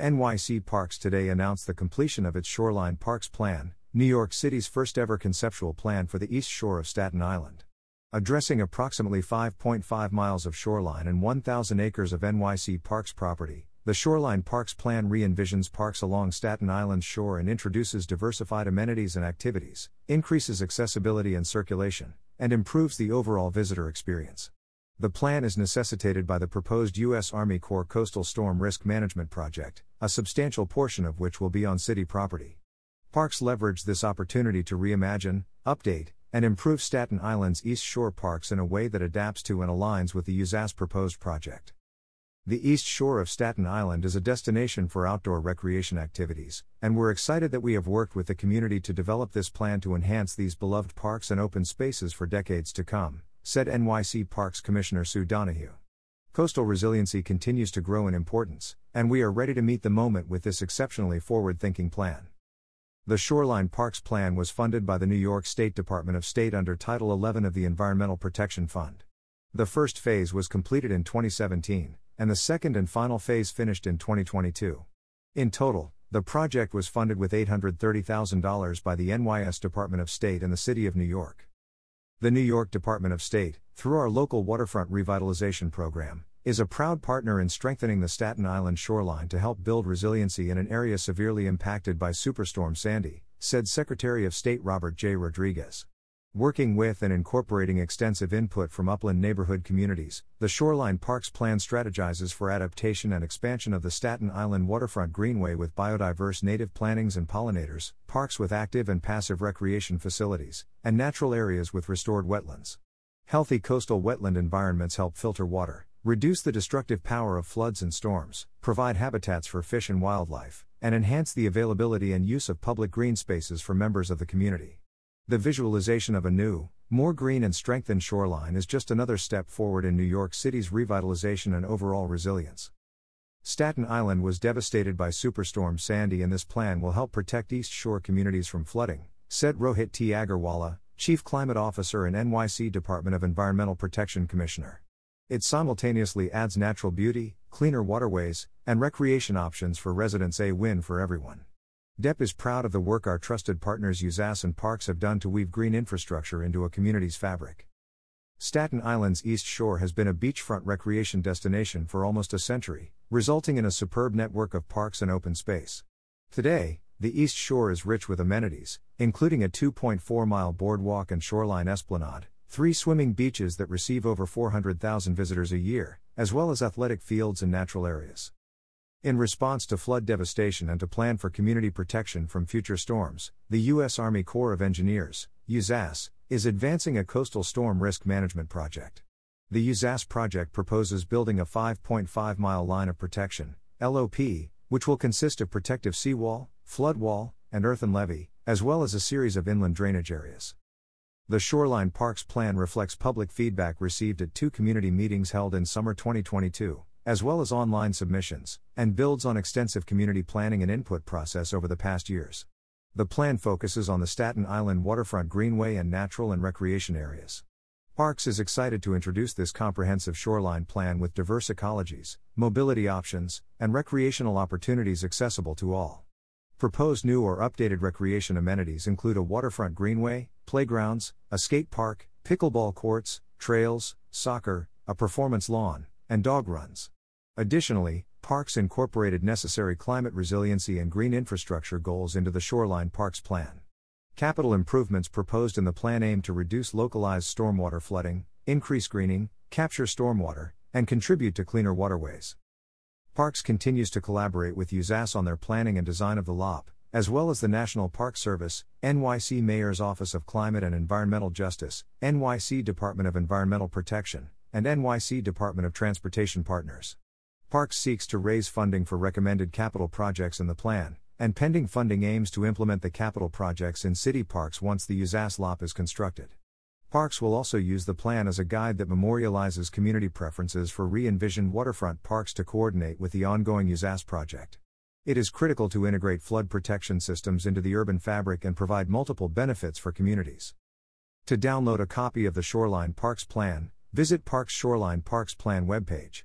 NYC Parks today announced the completion of its Shoreline Parks Plan, New York City's first ever conceptual plan for the east shore of Staten Island. Addressing approximately 5.5 miles of shoreline and 1,000 acres of NYC Parks property, the Shoreline Parks Plan re envisions parks along Staten Island's shore and introduces diversified amenities and activities, increases accessibility and circulation, and improves the overall visitor experience. The plan is necessitated by the proposed U.S. Army Corps Coastal Storm Risk Management Project, a substantial portion of which will be on city property. Parks leverage this opportunity to reimagine, update, and improve Staten Island's East Shore parks in a way that adapts to and aligns with the USACE proposed project. The east shore of Staten Island is a destination for outdoor recreation activities, and we're excited that we have worked with the community to develop this plan to enhance these beloved parks and open spaces for decades to come, said NYC Parks Commissioner Sue Donoghue. Coastal resiliency continues to grow in importance, and we are ready to meet the moment with this exceptionally forward thinking plan. The Shoreline Parks Plan was funded by the New York State Department of State under Title 11 of the Environmental Protection Fund. The first phase was completed in 2017, and the second and final phase finished in 2022. In total, the project was funded with $830,000 by the NYS Department of State and the City of New York. The New York Department of State, through our local waterfront revitalization program, is a proud partner in strengthening the Staten Island shoreline to help build resiliency in an area severely impacted by Superstorm Sandy, said Secretary of State Robert J. Rodriguez. Working with and incorporating extensive input from upland neighborhood communities, the Shoreline Parks Plan strategizes for adaptation and expansion of the Staten Island waterfront greenway with biodiverse native plantings and pollinators, parks with active and passive recreation facilities, and natural areas with restored wetlands. Healthy coastal wetland environments help filter water, reduce the destructive power of floods and storms, provide habitats for fish and wildlife, and enhance the availability and use of public green spaces for members of the community. The visualization of a new, more green and strengthened shoreline is just another step forward in New York City's revitalization and overall resilience. Staten Island was devastated by Superstorm Sandy, and this plan will help protect East Shore communities from flooding, said Rohit T. Aggarwala, Chief Climate Officer and NYC Department of Environmental Protection Commissioner. It simultaneously adds natural beauty, cleaner waterways, and recreation options for residents. A win for everyone. DEP is proud of the work our trusted partners USACE and Parks have done to weave green infrastructure into a community's fabric. Staten Island's East Shore has been a beachfront recreation destination for almost a century, resulting in a superb network of parks and open space. Today, the East Shore is rich with amenities, including a 2.4 mile boardwalk and shoreline esplanade, three swimming beaches that receive over 400,000 visitors a year, as well as athletic fields and natural areas. In response to flood devastation and to plan for community protection from future storms, the U.S. Army Corps of Engineers, USACE, is advancing a coastal storm risk management project. The USACE project proposes building a 5.5 mile line of protection, LOP, which will consist of protective seawall, flood wall, and earthen levee, as well as a series of inland drainage areas. The Shoreline Parks Plan reflects public feedback received at two community meetings held in summer 2022 as well as online submissions, and builds on extensive community planning and input process over the past years. The plan focuses on the Staten Island waterfront greenway and natural and recreation areas. Parks is excited to introduce this comprehensive shoreline plan with diverse ecologies, mobility options, and recreational opportunities accessible to all. Proposed new or updated recreation amenities include a waterfront greenway, playgrounds, a skate park, pickleball courts, trails, soccer, a performance lawn, and dog runs. Additionally, parks incorporated necessary climate resiliency and green infrastructure goals into the Shoreline Parks Plan. Capital improvements proposed in the plan aim to reduce localized stormwater flooding, increase greening, capture stormwater, and contribute to cleaner waterways. Parks continues to collaborate with USACE on their planning and design of the LOP, as well as the National Park Service, NYC Mayor's Office of Climate and Environmental Justice, NYC Department of Environmental Protection, and NYC Department of Transportation partners. Parks seeks to raise funding for recommended capital projects in the plan, and pending funding aims to implement the capital projects in city parks once the USACE LOP is constructed. Parks will also use the plan as a guide that memorializes community preferences for re envisioned waterfront parks to coordinate with the ongoing USACE project. It is critical to integrate flood protection systems into the urban fabric and provide multiple benefits for communities. To download a copy of the Shoreline Parks Plan, Visit Parks Shoreline Parks Plan webpage.